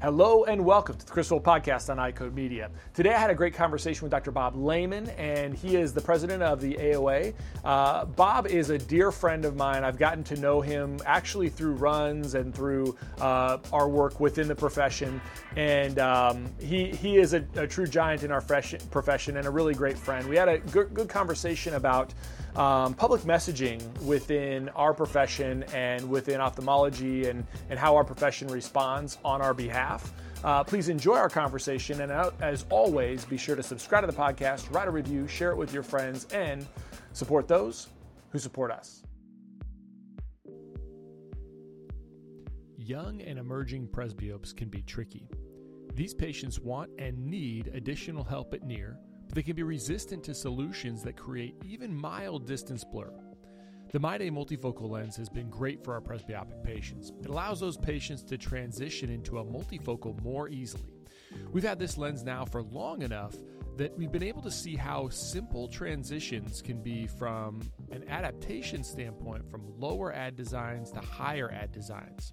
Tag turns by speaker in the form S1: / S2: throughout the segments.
S1: Hello and welcome to the Crystal Podcast on Eyecode Media. Today I had a great conversation with Dr. Bob Layman, and he is the president of the AOA. Uh, Bob is a dear friend of mine. I've gotten to know him actually through runs and through uh, our work within the profession, and um, he he is a, a, true giant in our profession and a really great friend. We had a good, good conversation about um, public messaging within our profession and within ophthalmology and, and how our profession responds on our behalf. Uh, please enjoy our conversation. And as always, be sure to subscribe to the podcast, write a review, share it with your friends, and support those who support us. Young and emerging presbyopes can be tricky. These patients want and need additional help at near they can be resistant to solutions that create even mild distance blur. The MyDay multifocal lens has been great for our presbyopic patients. It allows those patients to transition into a multifocal more easily. We've had this lens now for long enough that we've been able to see how simple transitions can be from an adaptation standpoint from lower ad designs to higher ad designs.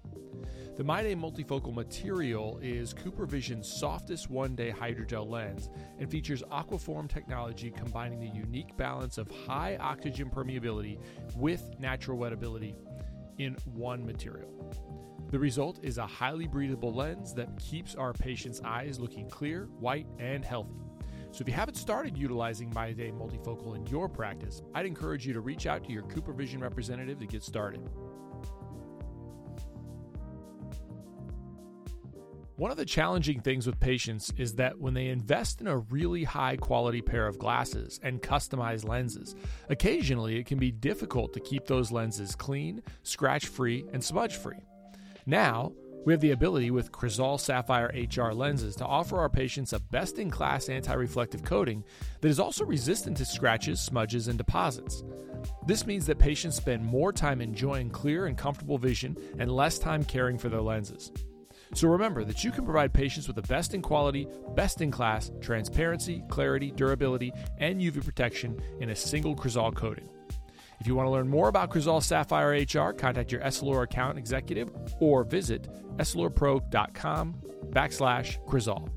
S1: The MyDay multifocal material is CooperVision's softest one day hydrogel lens and features Aquaform technology combining the unique balance of high oxygen permeability with natural wettability in one material. The result is a highly breathable lens that keeps our patients' eyes looking clear, white, and healthy. So if you haven't started utilizing MyDay multifocal in your practice, I'd encourage you to reach out to your CooperVision representative to get started. One of the challenging things with patients is that when they invest in a really high quality pair of glasses and customized lenses, occasionally it can be difficult to keep those lenses clean, scratch free, and smudge free. Now, we have the ability with Crizal Sapphire HR lenses to offer our patients a best in class anti reflective coating that is also resistant to scratches, smudges, and deposits. This means that patients spend more time enjoying clear and comfortable vision and less time caring for their lenses. So remember that you can provide patients with the best in quality, best in class, transparency, clarity, durability, and UV protection in a single Crizal coating. If you want to learn more about Crizal Sapphire HR, contact your Essilor account executive or visit essilorpro.com backslash Crizal.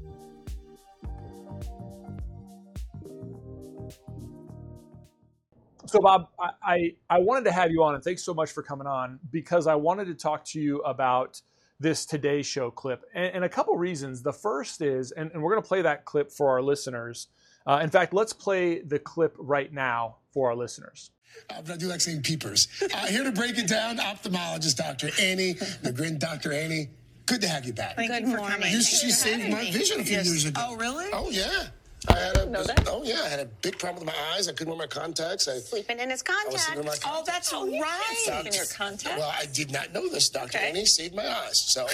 S1: So, Bob, I, I wanted to have you on, and thanks so much for coming on because I wanted to talk to you about this Today Show clip. And, and a couple reasons. The first is, and, and we're going to play that clip for our listeners. Uh, in fact, let's play the clip right now for our listeners.
S2: Uh, but I do like saying peepers. Uh, here to break it down, ophthalmologist Dr. Annie, the grin Dr. Annie. Good to have you back.
S3: Thank Good you for morning. coming.
S2: You, she saved my vision a few yes. years ago.
S3: Oh, really?
S2: Oh, yeah. I had a, know that. Oh yeah, I had a big problem with my eyes. I couldn't wear my contacts. I
S4: sleeping in his contacts.
S3: contacts. Oh, that's oh, right.
S4: in your contacts.
S2: Well, I did not know this. Dr. Okay. Annie saved my eyes. So,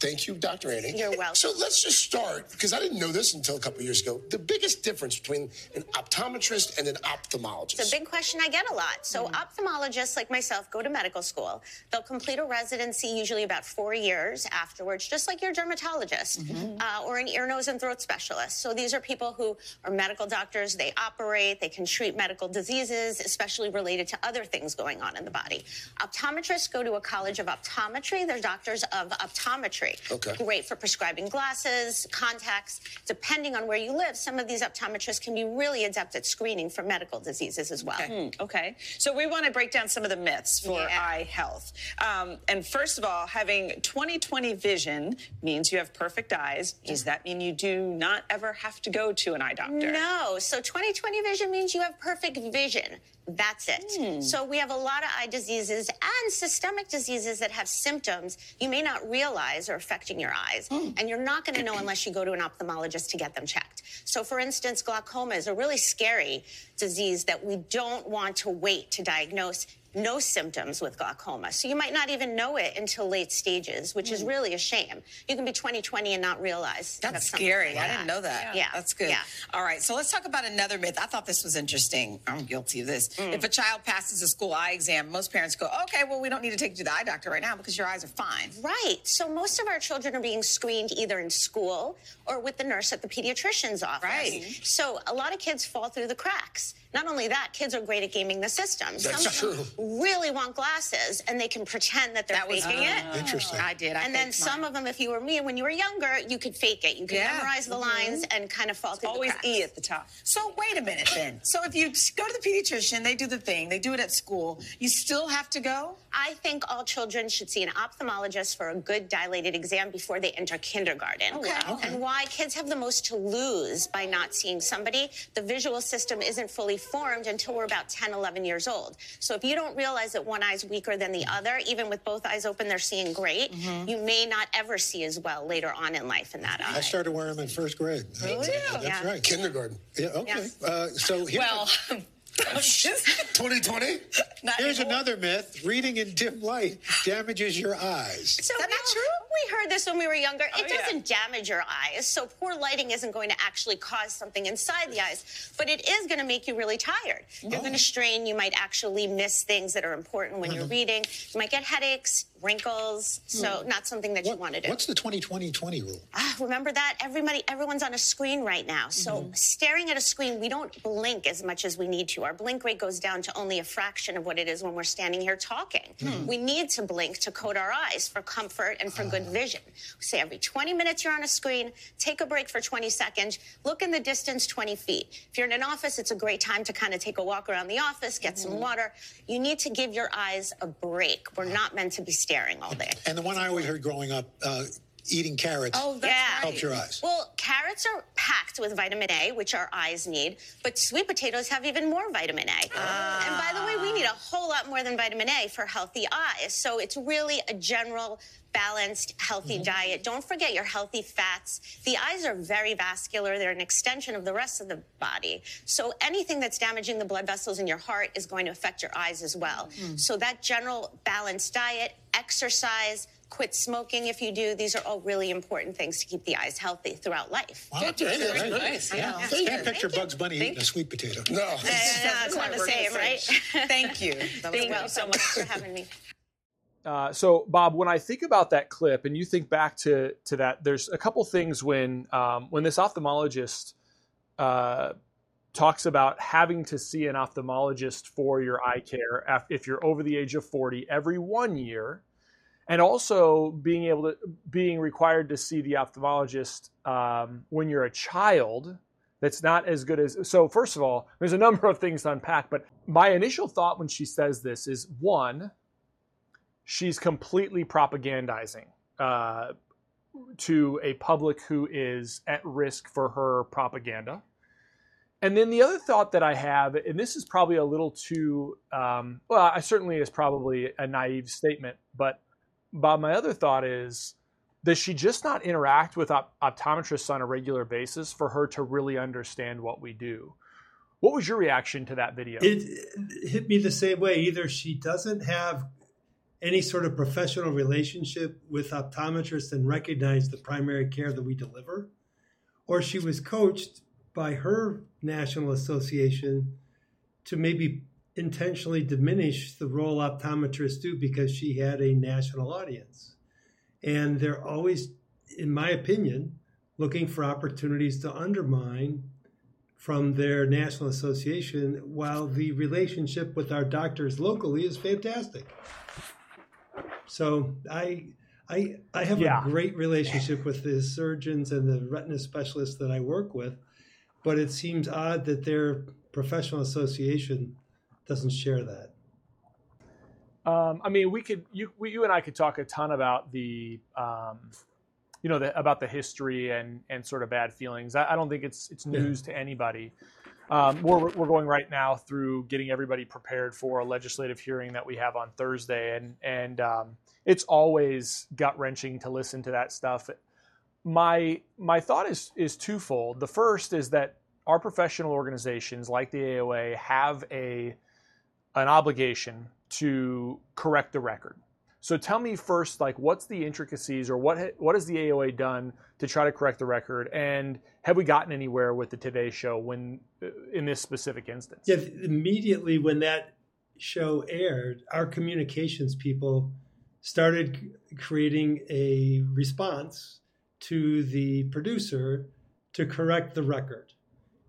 S2: thank you, Dr. Annie.
S4: You're welcome.
S2: So let's just start because I didn't know this until a couple years ago. The biggest difference between an optometrist and an ophthalmologist.
S4: It's a big question I get a lot. So mm. ophthalmologists like myself go to medical school. They'll complete a residency usually about four years afterwards, just like your dermatologist mm-hmm. uh, or an ear, nose, and throat specialist. So these are people who are medical doctors, they operate, they can treat medical diseases, especially related to other things going on in the body. Optometrists go to a college of optometry. They're doctors of optometry.
S2: Okay.
S4: Great for prescribing glasses, contacts. Depending on where you live, some of these optometrists can be really adept at screening for medical diseases as well.
S3: Okay. Hmm. okay. So we want to break down some of the myths for yeah. eye health. Um, and first of all, having 20/20 vision means you have perfect eyes. Does that mean you do not ever have to go to an eye doctor?
S4: No. No. So 20/20 vision means you have perfect vision. That's it. Mm. So we have a lot of eye diseases and systemic diseases that have symptoms you may not realize are affecting your eyes. Mm. And you're not going to know unless you go to an ophthalmologist to get them checked. So for instance, glaucoma is a really scary disease that we don't want to wait to diagnose no symptoms with glaucoma. So you might not even know it until late stages, which mm. is hmm. really a shame. You can be 20/20 and not realize.
S3: That's scary. Like I didn't know that.
S4: Yeah.
S3: That's good.
S4: Yeah.
S3: All right. So let's talk about another myth. I thought this was interesting. I'm guilty of this. Mm. If a child passes a school eye exam, most parents go, okay, well, we don't need to take you to the eye doctor right now because your eyes are fine.
S4: Right. So most of our children are being screened either in school or with the nurse at the pediatrician's office.
S3: Right.
S4: So a lot of kids fall through the cracks Not only that, kids are great at gaming the system.
S2: That's
S4: some
S2: true.
S4: really want glasses and they can pretend that they're
S5: That was
S4: faking it.
S2: Ah, Interesting.
S5: I did. I
S4: and then
S5: faked
S4: some
S5: mine.
S4: of them, if you were me, and when you were younger, you could fake it. You could
S5: Yeah.
S4: memorize the mm-hmm. lines and kind of fall through
S3: Always
S4: the cracks.
S3: E at the top.
S5: So wait a minute then. So if you go to the pediatrician, they do the thing, they do it at school, you still have to go?
S4: I think all children should see an ophthalmologist for a good dilated exam before they enter kindergarten.
S5: Okay.
S2: Okay.
S4: And why kids have the most to lose by not seeing somebody, the visual system isn't fully formed until we're about 10, 11 years old. So if you don't realize that one eye's weaker than the other, even with both eyes open, they're seeing great, you may not ever see as well later on in life in that eye.
S2: I started wearing them in first grade.
S5: Me
S2: Uh,
S5: too.
S2: That's
S4: Yeah.
S2: right. Kindergarten. Yeah, okay.
S4: Yeah.
S2: Uh, so here,
S5: Well,
S2: 2020.
S5: not
S2: Here's
S5: anymore.
S2: another myth: reading in dim light damages your eyes.
S4: So
S5: that not true?
S4: We heard this when we were younger. It
S3: Oh, yeah.
S4: doesn't damage your eyes. So poor lighting isn't going to actually cause something inside the eyes, but it is going to make you really tired. You're
S2: Oh.
S4: going to strain. You might actually miss things that are important when you're
S2: Mm-hmm.
S4: reading. You might get headaches, wrinkles. So not something that you want to do.
S2: Hmm. What's the 20-20-20 rule?
S4: Ah, remember that everybody everyone's on a screen right now so
S2: Mm-hmm.
S4: staring at a screen we don't blink as much as we need to our blink rate goes down to only a fraction of what it is when we're standing here talking
S2: Hmm.
S4: we need to blink to coat our eyes for comfort and for
S2: Ah.
S4: Good vision. We say every 20 minutes you're on a screen take a break for 20 seconds look in the distance 20 feet. If you're in an office it's a great time to kind of take a walk around the office get
S2: Mm-hmm.
S4: some water. You need to give your eyes a break. We're not meant to be staring all day.
S2: And the one I always heard growing up: uh, eating carrots
S5: Oh, that's
S4: Yeah.
S5: right.
S2: helps your eyes.
S4: Well, carrots are packed with vitamin A, which our eyes need, but sweet potatoes have even more vitamin A. Ah. And by the way, we need a whole lot more than vitamin A for healthy eyes. So it's really a general balanced, healthy mm-hmm. diet. Don't forget your healthy fats. The eyes are very vascular. They're an extension of the rest of the body. So anything that's damaging the blood vessels in your heart is going to affect your eyes as well. Mm-hmm. So that general balanced diet, exercise, quit smoking if you do. These are all really important things to keep the eyes healthy throughout life.
S2: Wow, that's very
S5: Very
S2: nice.
S5: nice. Yeah.
S2: I can't picture Bugs Bunny eating a sweet potato.
S3: No.
S4: Uh, it's not the same, right?
S5: Thank you. That was
S4: You're so much for having me.
S1: Uh, so, Bob, when I think about that clip, and you think back to to that, there's a couple things when um, when this ophthalmologist uh, talks about having to see an ophthalmologist for your eye care if you're over the age of 40 every one year, and also being able to being required to see the ophthalmologist um, when you're a child. That's not as good as so. First of all, there's a number of things to unpack, but my initial thought when she says this is one she's completely propagandizing uh, to a public who is at risk for her propaganda. And then the other thought that I have, and this is probably a little too, um, well, I certainly is probably a naive statement, but Bob, my other thought is, does she just not interact with op- optometrists on a regular basis for her to really understand what we do? What was your reaction to that video?
S6: It hit me the same way. Either she doesn't have any sort of professional relationship with optometrists and recognize the primary care that we deliver, or she was coached by her national association to maybe intentionally diminish the role optometrists do because she had a national audience. And they're always, in my opinion, looking for opportunities to undermine from their national association while the relationship with our doctors locally is fantastic. So I I I have
S1: Yeah.
S6: a great relationship with the surgeons and the retina specialists that I work with, but it seems odd that their professional association doesn't share that.
S1: Um, I mean, we could you we, you and I could talk a ton about the um, you know the, about the history and and sort of bad feelings. I, I don't think it's it's news to anybody. Um, we're we're going right now through getting everybody prepared for a legislative hearing that we have on Thursday, and and um, it's always gut wrenching to listen to that stuff. My my thought is is twofold. The first is that our professional organizations like the AOA have a an obligation to correct the record. So tell me first, like, what's the intricacies, or what ha- what has the AOA done to try to correct the record, and have we gotten anywhere with the Today Show when uh, in this specific instance?
S6: Yeah, immediately when that show aired, our communications people started creating a response to the producer to correct the record.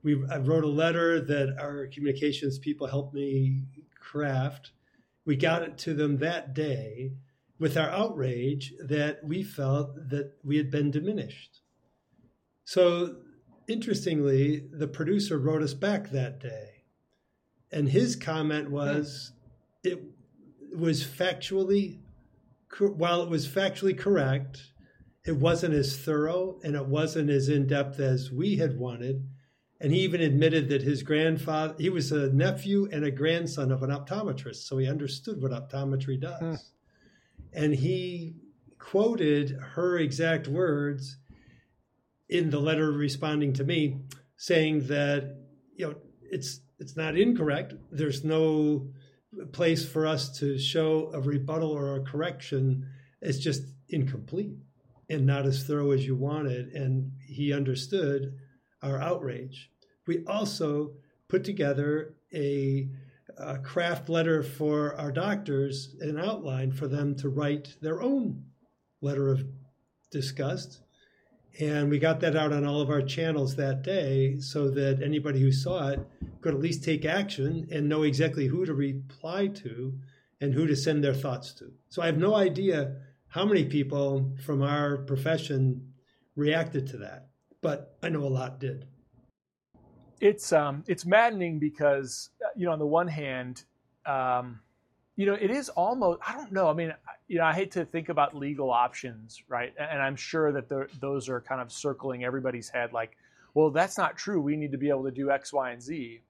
S6: We I wrote a letter that our communications people helped me craft. We got it to them that day with our outrage that we felt that we had been diminished. So interestingly, the producer wrote us back that day. And his comment was it was factually while it was factually correct, it wasn't as thorough and it wasn't as in depth as we had wanted. And he even admitted that his grandfather, he was a nephew and a grandson of an optometrist, so he understood what optometry does. Hmm. And he quoted her exact words in the letter responding to me, saying that, you know, it's it's not incorrect. There's no place for us to show a rebuttal or a correction. It's just incomplete and not as thorough as you wanted. And he understood our outrage. We also put together a, a, craft letter for our doctors, an outline for them to write their own letter of disgust. And we got that out on all of our channels that day so that anybody who saw it could at least take action and know exactly who to reply to and who to send their thoughts to. So I have no idea how many people from our profession reacted to that, but I know a lot did.
S1: It's um, it's maddening because you know on the one hand, um, you know it is almost I don't know I mean you know I hate to think about legal options right and I'm sure that those are kind of circling everybody's head like well that's not true we need to be able to do X Y and Z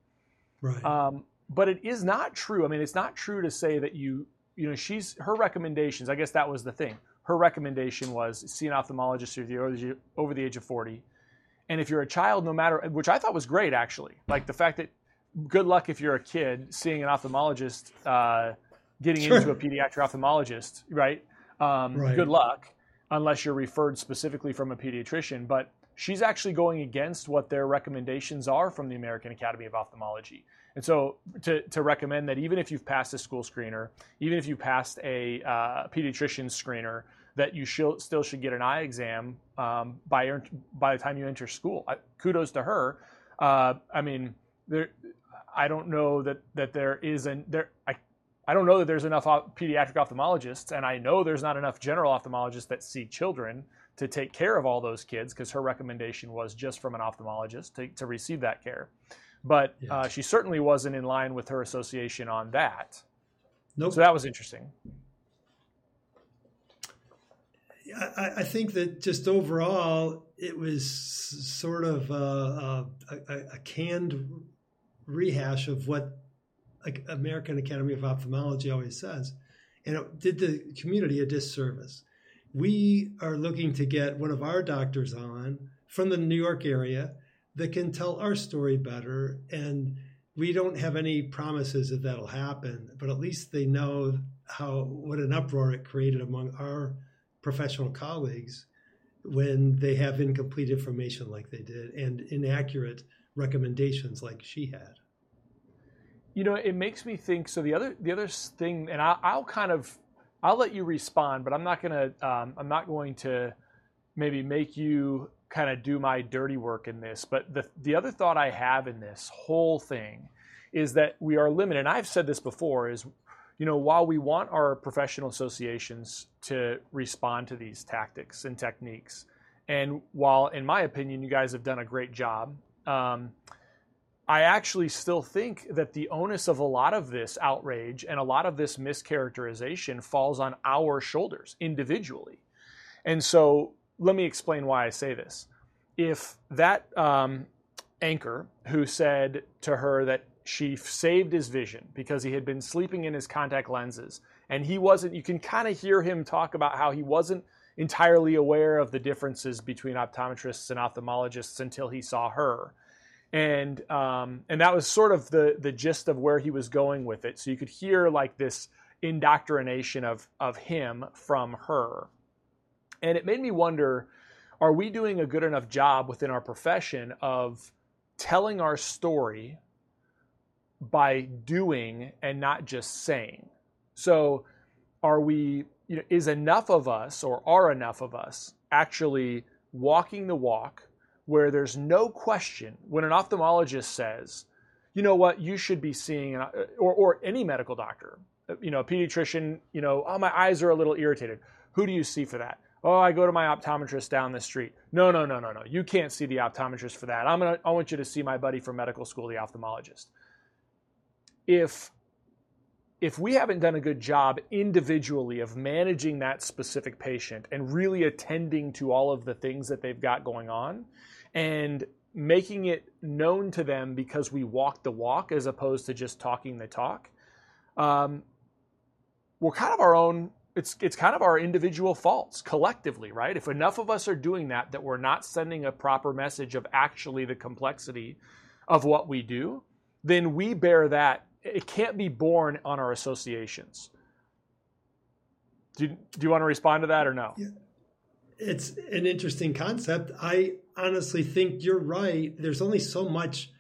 S6: right
S1: um, but it is not true I mean it's not true to say that you you know, she's her recommendations. I guess that was the thing. Her recommendation was see an ophthalmologist if you're over the age of 40, and if you're a child, no matter which I thought was great actually. Like the fact that good luck if you're a kid seeing an ophthalmologist, uh, getting sure. into a pediatric ophthalmologist, right? Um, right? Good luck unless you're referred specifically from a pediatrician. But she's actually going against what their recommendations are from the American Academy of Ophthalmology. And so to, to recommend that even if you've passed a school screener, even if you passed a uh, pediatrician screener, that you should, still should get an eye exam um, by, by the time you enter school. I, kudos to her. Uh, I mean, there, I don't know that, that there is an, there, I, I don't know that there's enough pediatric ophthalmologists, and I know there's not enough general ophthalmologists that see children to take care of all those kids because her recommendation was just from an ophthalmologist to, to receive that care. But uh, she certainly wasn't in line with her association on that. Nope. So that was interesting.
S6: I, I think that just overall, it was sort of a, a, a canned rehash of what American Academy of Ophthalmology always says, and it did the community a disservice. We are looking to get one of our doctors on from the New York area that can tell our story better. And we don't have any promises that that'll happen, but at least they know how what an uproar it created among our professional colleagues when they have incomplete information like they did and inaccurate recommendations like she had.
S1: You know, it makes me think. So the other the other thing, and I, will kind of I'll let you respond, but I'm not gonna um, I'm not going to maybe make you kind of do my dirty work in this. But the, the other thought I have in this whole thing is that we are limited. And I've said this before is, you know, while we want our professional associations to respond to these tactics and techniques, and while, in my opinion, you guys have done a great job, um, I actually still think that the onus of a lot of this outrage and a lot of this mischaracterization falls on our shoulders individually. And so let me explain why I say this. If that um, anchor who said to her that she saved his vision because he had been sleeping in his contact lenses and he wasn't, you can kind of hear him talk about how he wasn't entirely aware of the differences between optometrists and ophthalmologists until he saw her. And um, and that was sort of the the gist of where he was going with it. So you could hear like this indoctrination of of him from her. And it made me wonder are we doing a good enough job within our profession of telling our story by doing and not just saying? So, are we, you know, is enough of us or are enough of us actually walking the walk, where there's no question when an ophthalmologist says, you know what, you should be seeing, an, uh, or, or any medical doctor, you know, a pediatrician, you know, oh, my eyes are a little irritated. Who do you see for that? Oh, I go to my optometrist down the street. No, no, no, no, no. You can't see the optometrist for that. I'm gonna. I want you to see my buddy from medical school, the ophthalmologist. If if we haven't done a good job individually of managing that specific patient and really attending to all of the things that they've got going on and making it known to them because we walk the walk as opposed to just talking the talk, um, we're kind of our own it's it's kind of our individual faults collectively, right? If enough of us are doing that, that we're not sending a proper message of actually the complexity of what we do, then we bear that. It can't be born on our associations. Do you, do you want to respond to that or no?
S6: Yeah. It's an interesting concept. I honestly think you're right. There's only so much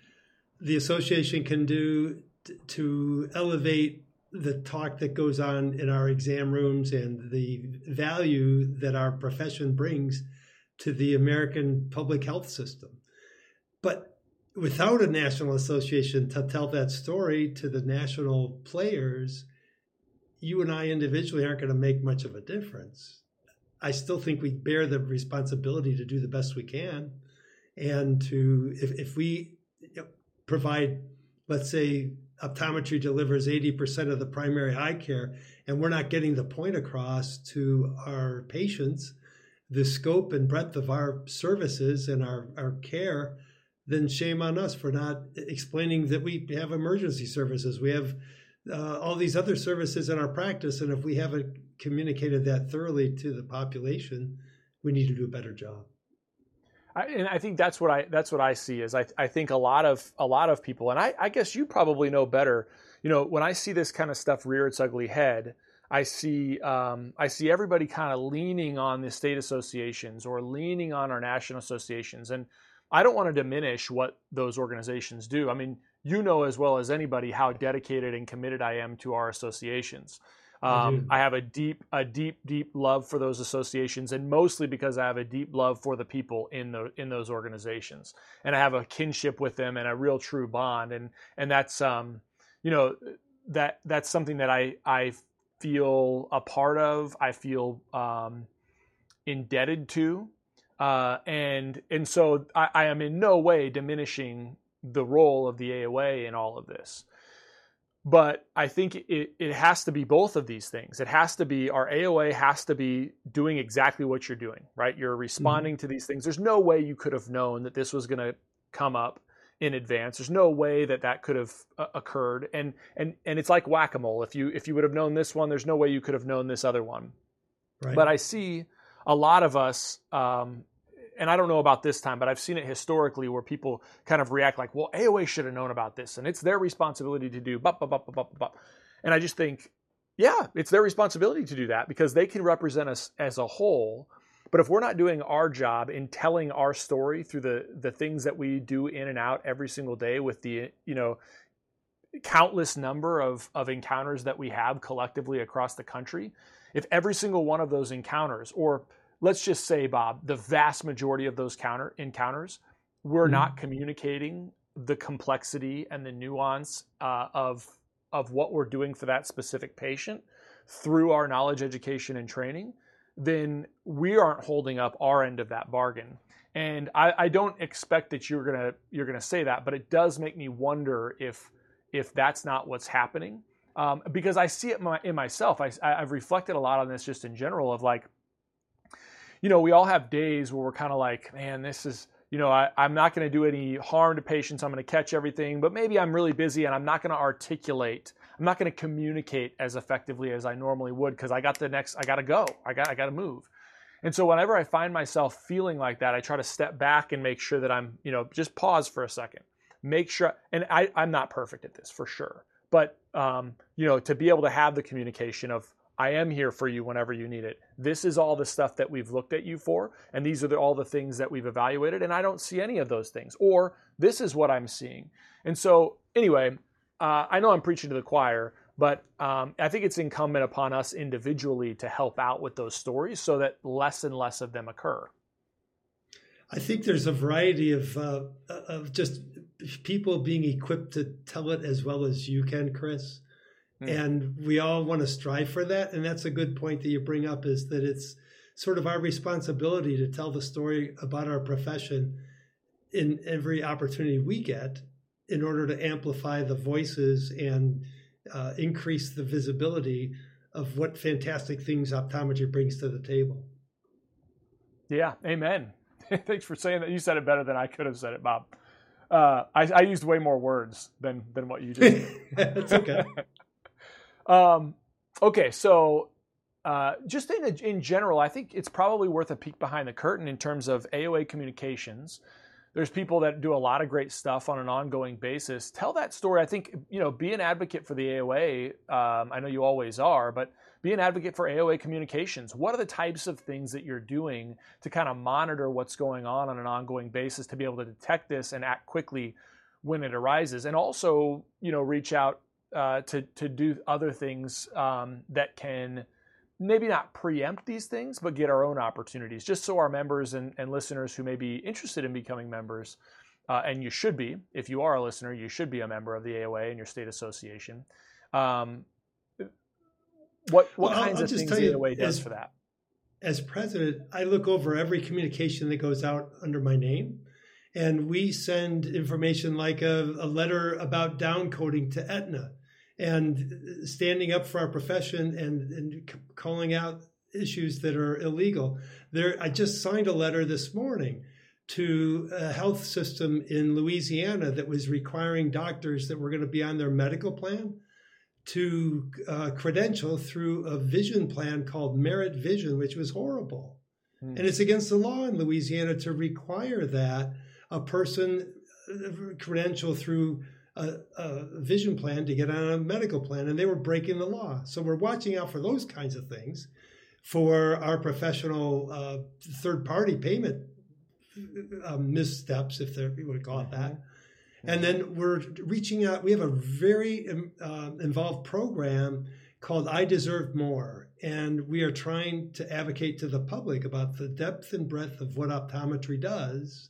S6: the association can do t- to elevate the talk that goes on in our exam rooms and the value that our profession brings to the American public health system. But without a national association to tell that story to the national players, you and I individually aren't going to make much of a difference. I still think we bear the responsibility to do the best we can and to, if, if we provide, let's say, optometry delivers 80% of the primary eye care, and we're not getting the point across to our patients, the scope and breadth of our services and our, our care, then shame on us for not explaining that we have emergency services. We have uh, all these other services in our practice, and if we haven't communicated that thoroughly to the population, we need to do a better job.
S1: I, and I think that's what I that's what I see is I, I think a lot of a lot of people and I, I guess you probably know better. You know, when I see this kind of stuff rear its ugly head, I see um, I see everybody kind of leaning on the state associations or leaning on our national associations, and I don't want to diminish what those organizations do. I mean, you know as well as anybody how dedicated and committed I am to our associations. Um, I, I, have a deep, a deep, deep love for those associations, and mostly because I have a deep love for the people in the in those organizations, and I have a kinship with them and a real true bond, and and that's um, you know, that that's something that I I feel a part of. I feel um, indebted to, uh, and and so I, I am in no way diminishing the role of the AOA in all of this but I think it, it has to be both of these things. It has to be our AOA has to be doing exactly what you're doing, right? You're mm-hmm. responding mm-hmm. to these things. There's no way you could have known that this was going to come up in advance. There's no way that that could have uh, occurred. And and and it's like whack-a-mole. If you if you would have known this one, there's no way you could have known this other one. Right. But I see a lot of us um, and I don't know about this time, but I've seen it historically where people kind of react like, well, AOA should have known about this and it's their responsibility to do bop, bop, bop, bop, bop. And I just think, yeah, it's their responsibility to do that because they can represent us as a whole. But if we're not doing our job in telling our story through the the things that we do in and out every single day with the, you know, countless number of, of encounters that we have collectively across the country, if every single one of those encounters or let's just say, Bob, the vast majority of those counter encounters, we're mm-hmm. not communicating the complexity and the nuance uh, of of what we're doing for that specific patient through our knowledge, education, and training, then we aren't holding up our end of that bargain. And I, I don't expect that you're gonna you're gonna say that, but it does make me wonder if if that's not what's happening. Um, because I see it in, my, in myself. I, I've reflected a lot on this just in general of like, you know, we all have days where we're kind of like, man, this is, you know, I, am not going to do any harm to patients. I'm going to catch everything, but maybe I'm really busy and I'm not going to articulate. I'm not going to communicate as effectively as I normally would because I got the next. I got to go. I got. I got to move. And so whenever I find myself feeling like that, I try to step back and make sure that I'm, you know, just pause for a second. Make sure, and I, I'm not perfect at this for sure, but um, you know, to be able to have the communication of I am here for you whenever you need it. This is all the stuff that we've looked at you for, and these are the, all the things that we've evaluated, and I don't see any of those things. Or this is what I'm seeing. And so, anyway, uh, I know I'm preaching to the choir, but um, I think it's incumbent upon us individually to help out with those stories so that less and less of them occur.
S6: I think there's a variety of uh, of just people being equipped to tell it as well as you can, Chris. Mm. And we all want to strive for that. And that's a good point that you bring up is that it's sort of our responsibility to tell the story about our profession in every opportunity we get in order to amplify the voices and uh, increase the visibility of what fantastic things optometry brings to the table.
S1: Yeah, amen. Thanks for saying that. You said it better than I could have said it, Bob. Uh, I, I, used way more words than than what you did.
S6: It's okay.
S1: um, okay, so uh, just in in general, I think it's probably worth a peek behind the curtain in terms of AOA communications. There's people that do a lot of great stuff on an ongoing basis. Tell that story. I think you know, be an advocate for the AOA. Um, I know you always are, but be an advocate for AOA communications. What are the types of things that you're doing to kind of monitor what's going on on an ongoing basis to be able to detect this and act quickly when it arises, and also you know reach out uh, to to do other things um, that can maybe not preempt these things, but get our own opportunities, just so our members and, and listeners who may be interested in becoming members, uh, and you should be, if you are a listener, you should be a member of the AOA and your state association. Um, what what well, kinds I'll, I'll of things the AOA does as, for that?
S6: As president, I look over every communication that goes out under my name, and we send information like a, a letter about downcoding to Aetna, and standing up for our profession and, and calling out issues that are illegal. There, I just signed a letter this morning to a health system in Louisiana that was requiring doctors that were going to be on their medical plan to uh, credential through a vision plan called Merit Vision, which was horrible. Hmm. And it's against the law in Louisiana to require that a person uh, credential through a, a, vision plan to get on a medical plan, and they were breaking the law. So we're watching out for those kinds of things for our professional uh, third party payment uh, missteps, if you would call it that. And then we're reaching out. We have a very um, uh, involved program called I Deserve More. And we are trying to advocate to the public about the depth and breadth of what optometry does.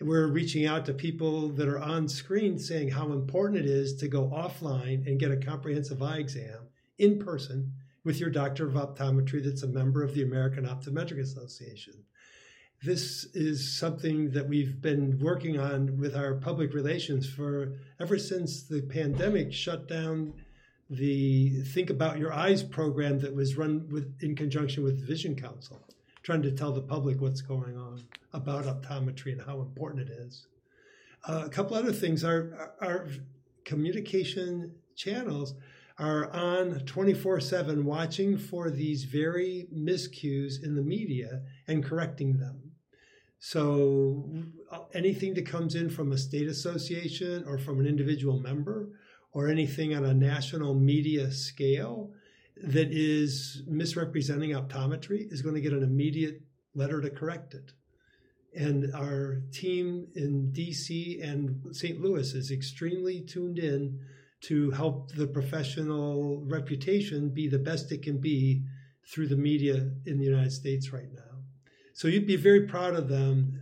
S6: We're reaching out to people that are on screen saying how important it is to go offline and get a comprehensive eye exam in person with your doctor of optometry that's a member of the American Optometric Association. This is something that we've been working on with our public relations for ever since the pandemic shut down the Think About Your Eyes program that was run with in conjunction with Vision Council, trying to tell the public what's going on about optometry and how important it is. Uh, a couple other things: our our communication channels are on 24 7 watching for these very miscues in the media and correcting them. So anything that comes in from a state association or from an individual member or anything on a national media scale that is misrepresenting optometry is going to get an immediate letter to correct it. And our team in DC and St. Louis is extremely tuned in to help the professional reputation be the best it can be through the media in the United States right now. So you'd be very proud of them,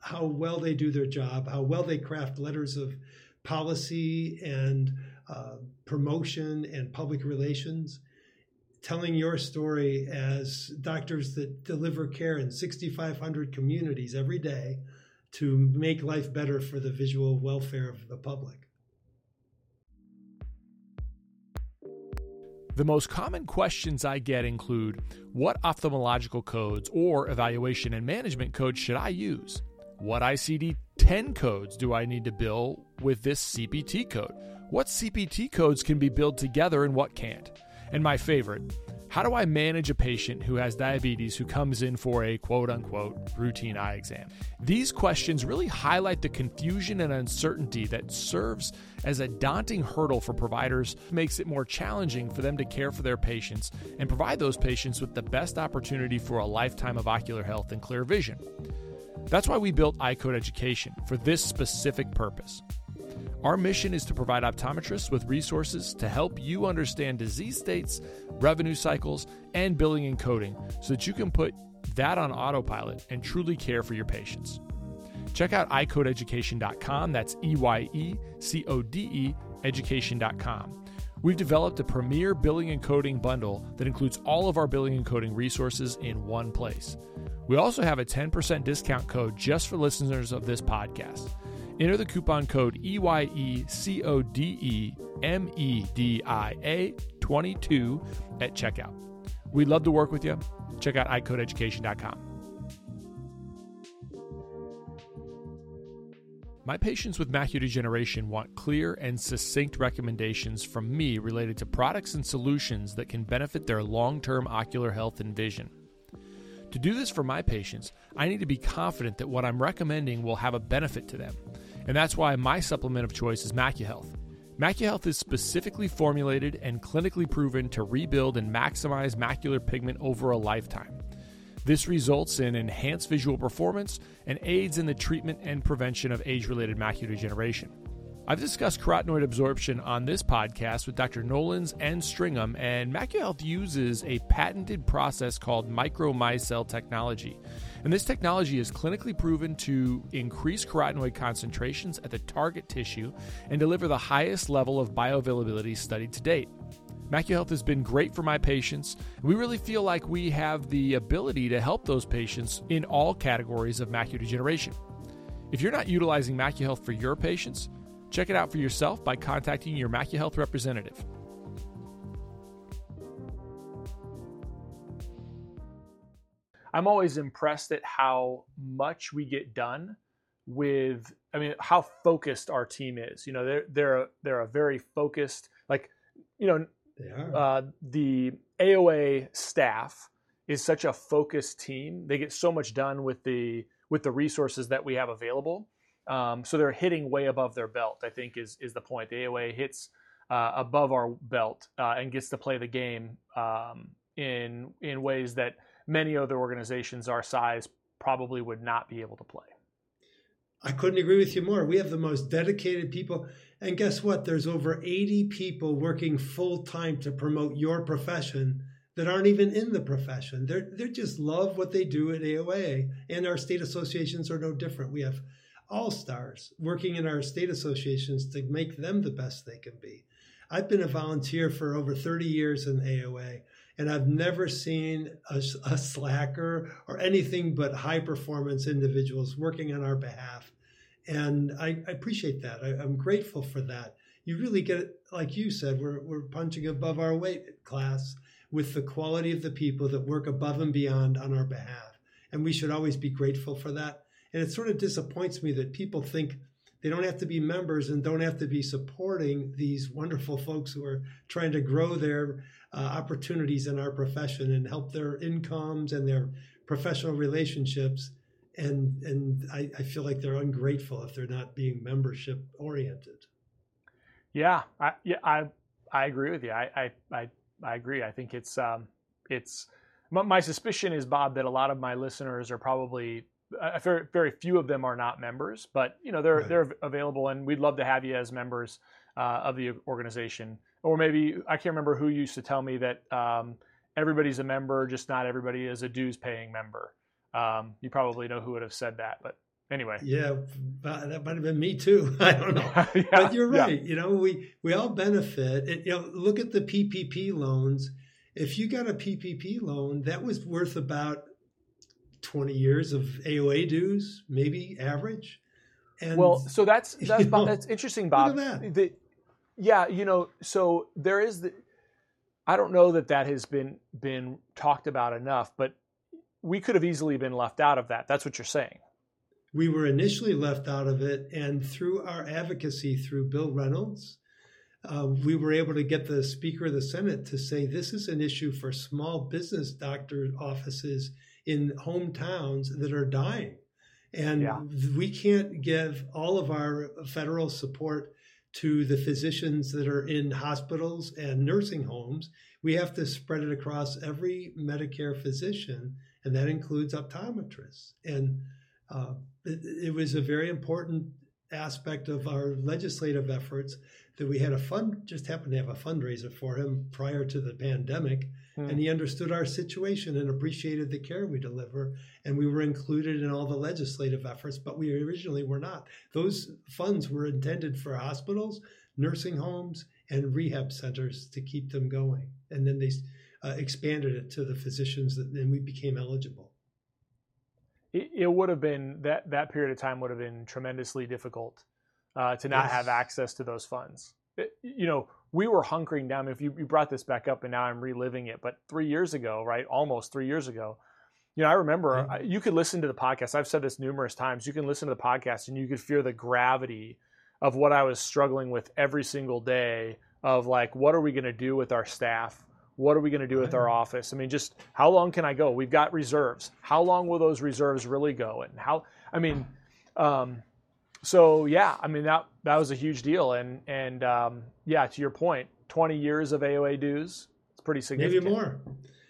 S6: how well they do their job, how well they craft letters of policy and uh, promotion and public relations, telling your story as doctors that deliver care in 6,500 communities every day to make life better for the visual welfare of the public.
S1: The most common questions I get include what ophthalmological codes or evaluation and management codes should I use? What ICD 10 codes do I need to bill with this CPT code? What CPT codes can be billed together and what can't? And my favorite, how do I manage a patient who has diabetes who comes in for a quote unquote routine eye exam? These questions really highlight the confusion and uncertainty that serves as a daunting hurdle for providers, makes it more challenging for them to care for their patients and provide those patients with the best opportunity for a lifetime of ocular health and clear vision. That's why we built Eyecode Education for this specific purpose. Our mission is to provide optometrists with resources to help you understand disease states, revenue cycles, and billing and coding so that you can put that on autopilot and truly care for your patients. check out eyecodeeducation.com. That's E Y E C O D E education.com. We've developed a premier billing and coding bundle that includes all of our billing and coding resources in one place. We also have a 10% discount code just for listeners of this podcast. Enter the coupon code EYECODEMEDIA22 at checkout. We'd love to work with you. Check out EyecodeEducation.com. My patients with macular degeneration want clear and succinct recommendations from me related to products and solutions that can benefit their long term ocular health and vision. To do this for my patients, I need to be confident that what I'm recommending will have a benefit to them. And that's why my supplement of choice is MacuHealth. MacuHealth is specifically formulated and clinically proven to rebuild and maximize macular pigment over a lifetime. This results in enhanced visual performance and aids in the treatment and prevention of age related macular degeneration. I've discussed carotenoid absorption on this podcast with Dr. Nolans and Stringham, and MacuHealth uses a patented process called micromicelle technology. And this technology is clinically proven to increase carotenoid concentrations at the target tissue and deliver the highest level of bioavailability studied to date. MacuHealth has been great for my patients. We really feel like we have the ability to help those patients in all categories of macular degeneration. If you're not utilizing MacuHealth for your patients, check it out for yourself by contacting your MacuHealth representative. I'm always impressed at how much we get done with I mean how focused our team is. You know, they're they're a, they're a very focused like you know uh, the AOA staff is such a focused team. They get so much done with the with the resources that we have available. Um, so they're hitting way above their belt. I think is is the point. The AOA hits uh, above our belt uh, and gets to play the game um, in in ways that many other organizations our size probably would not be able to play.
S6: I couldn't agree with you more. We have the most dedicated people. And guess what? There's over 80 people working full time to promote your profession that aren't even in the profession. They're, they just love what they do at AOA. And our state associations are no different. We have all stars working in our state associations to make them the best they can be. I've been a volunteer for over 30 years in AOA, and I've never seen a, a slacker or anything but high performance individuals working on our behalf. And I, I appreciate that. I, I'm grateful for that. You really get like you said, we're, we're punching above our weight class with the quality of the people that work above and beyond on our behalf. And we should always be grateful for that. And it sort of disappoints me that people think they don't have to be members and don't have to be supporting these wonderful folks who are trying to grow their uh, opportunities in our profession and help their incomes and their professional relationships and and I, I, feel like they're ungrateful if they're not being membership oriented.
S1: Yeah, I, yeah, I I agree with you. I I I, I agree. I think it's um it's my, my, suspicion is Bob that a lot of my listeners are probably very very few of them are not members, but you know they're right. they're available, and we'd love to have you as members uh, of the organization. Or maybe I can't remember who used to tell me that um, everybody's a member, just not everybody is a dues paying member. Um, you probably know who would have said that, but anyway.
S6: Yeah, that might have been me too. I don't know, yeah, but you're right. Yeah. You know, we we all benefit. It, you know, look at the PPP loans. If you got a PPP loan, that was worth about 20 years of AOA dues, maybe average.
S1: And well, so that's that's Bob, know, that's interesting, Bob. That. The, yeah, you know, so there is the. I don't know that that has been been talked about enough, but we could have easily been left out of that. That's what you're saying.
S6: We were initially left out of it, and through our advocacy through Bill Reynolds, uh, we were able to get the Speaker of the Senate to say this is an issue for small business doctor offices in hometowns that are dying. And yeah. we can't give all of our federal support to the physicians that are in hospitals and nursing homes. We have to spread it across every Medicare physician and that includes optometrists. And uh, it, it, was a very important aspect of our legislative efforts that we had a fund, just happened to have a fundraiser for him prior to the pandemic. Hmm. And he understood our situation and appreciated the care we deliver. And we were included in all the legislative efforts, but we originally were not. Those funds were intended for hospitals, nursing homes, and rehab centers to keep them going. And then they uh, expanded it to the physicians, that, and we became eligible.
S1: It, it, would have been that that period of time would have been tremendously difficult uh, to not yes. have access to those funds. It, you know, we were hunkering down. If you, you brought this back up, and now I'm reliving it, but three years ago, right, almost three years ago, you know, I remember mm-hmm. you could listen to the podcast. I've said this numerous times. You can listen to the podcast, and you could feel the gravity of what I was struggling with every single day. Of like, what are we going to do with our staff? What are we going to do with our office? I mean, just how long can I go? We've got reserves. How long will those reserves really go? And how? I mean, um, so yeah, I mean that that was a huge deal, and and um, yeah, to your point, twenty years of AOA dues, it's pretty significant.
S6: Maybe more.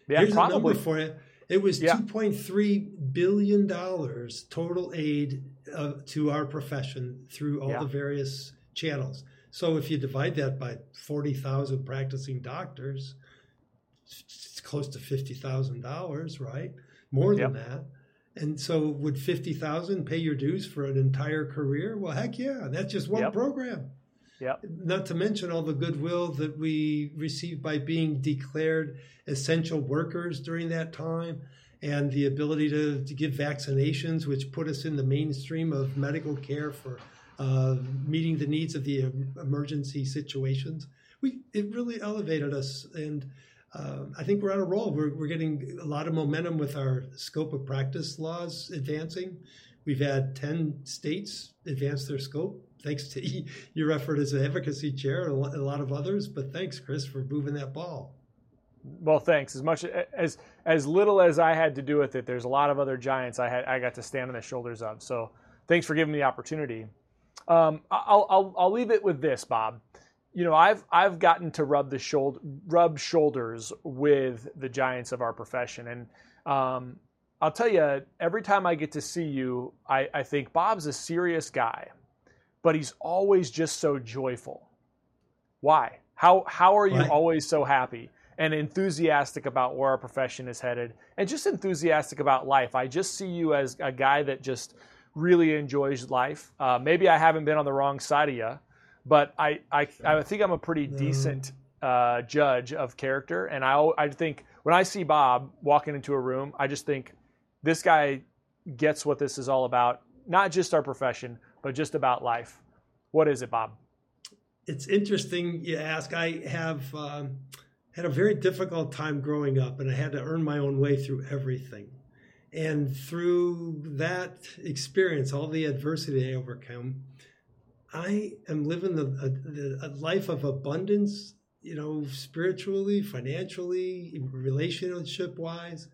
S6: Yeah, Here's probably. a number for you. It was yeah. two point three billion dollars total aid uh, to our profession through all yeah. the various channels. So if you divide that by forty thousand practicing doctors, it's close to fifty thousand dollars, right? More than yep. that. And so, would fifty thousand pay your dues for an entire career? Well, heck yeah, that's just one yep. program.
S1: Yeah.
S6: Not to mention all the goodwill that we received by being declared essential workers during that time, and the ability to, to give vaccinations, which put us in the mainstream of medical care for uh, meeting the needs of the emergency situations. We it really elevated us and uh, I think we're on a roll. We're, we're getting a lot of momentum with our scope of practice laws advancing. We've had 10 states advance their scope, thanks to your effort as an advocacy chair and a lot of others. But thanks, Chris, for moving that ball.
S1: Well, thanks. As much as as little as I had to do with it, there's a lot of other giants I had I got to stand on the shoulders of. So, thanks for giving me the opportunity. Um, I'll, I'll I'll leave it with this, Bob you know, I've I've gotten to rub the shoulder rub shoulders with the giants of our profession, and um, I'll tell you, every time I get to see you, I, I think Bob's a serious guy, but he's always just so joyful. Why? How how are you always so happy and enthusiastic about where our profession is headed, and just enthusiastic about life? I just see you as a guy that just really enjoys life. Uh, maybe I haven't been on the wrong side of you but I, I, I think I'm a pretty decent uh, judge of character, and I, I think when I see Bob walking into a room, I just think this guy gets what this is all about. Not just our profession, but just about life. What is it, Bob?
S6: It's interesting you ask. I have um, had a very difficult time growing up, and I had to earn my own way through everything. And through that experience, all the adversity I overcome, I am living a, a, a life of abundance, you know, spiritually, financially, relationship wise.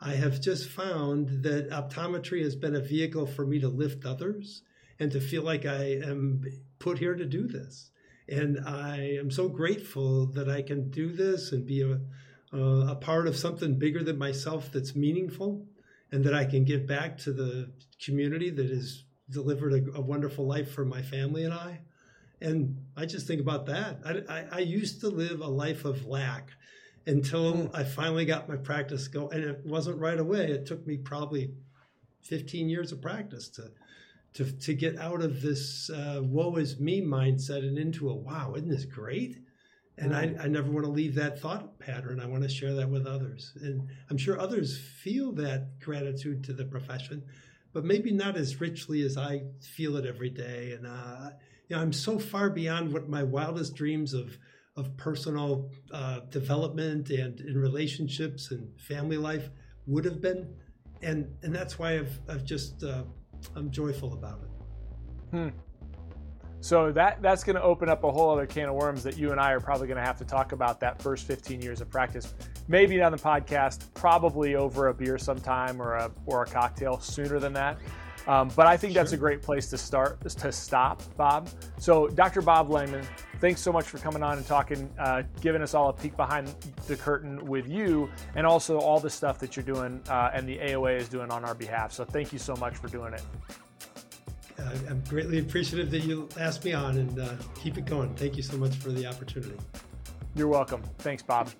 S6: I have just found that optometry has been a vehicle for me to lift others and to feel like I am put here to do this. And I am so grateful that I can do this and be a, a part of something bigger than myself that's meaningful and that I can give back to the community that is delivered a, a, wonderful life for my family and I. And I just think about that. I, I, I used to live a life of lack until mm. I finally got my practice going. And it wasn't right away. It took me probably 15 years of practice to to, to get out of this uh, woe is me mindset and into a wow, isn't this great? And I, I never want to leave that thought pattern. I want to share that with others. And I'm sure others feel that gratitude to the profession but maybe not as richly as I feel it every day. And uh, you know, I'm so far beyond what my wildest dreams of of personal uh, development and in relationships and family life would have been, and and that's why I've I've just uh, I'm joyful about it.
S1: Hmm. So that that's going to open up a whole other can of worms that you and I are probably going to have to talk about that first 15 years of practice. Maybe on the podcast, probably over a beer sometime or a or a cocktail sooner than that. Um, but I think sure. that's a great place to start to stop, Bob. So, Dr. Bob Layman, thanks so much for coming on and talking, uh, giving us all a peek behind the curtain with you, and also all the stuff that you're doing uh, and the AOA is doing on our behalf. So, thank you so much for doing it.
S6: Uh, I'm greatly appreciative that you asked me on and uh, keep it going. Thank you so much for the opportunity.
S1: You're welcome. Thanks, Bob.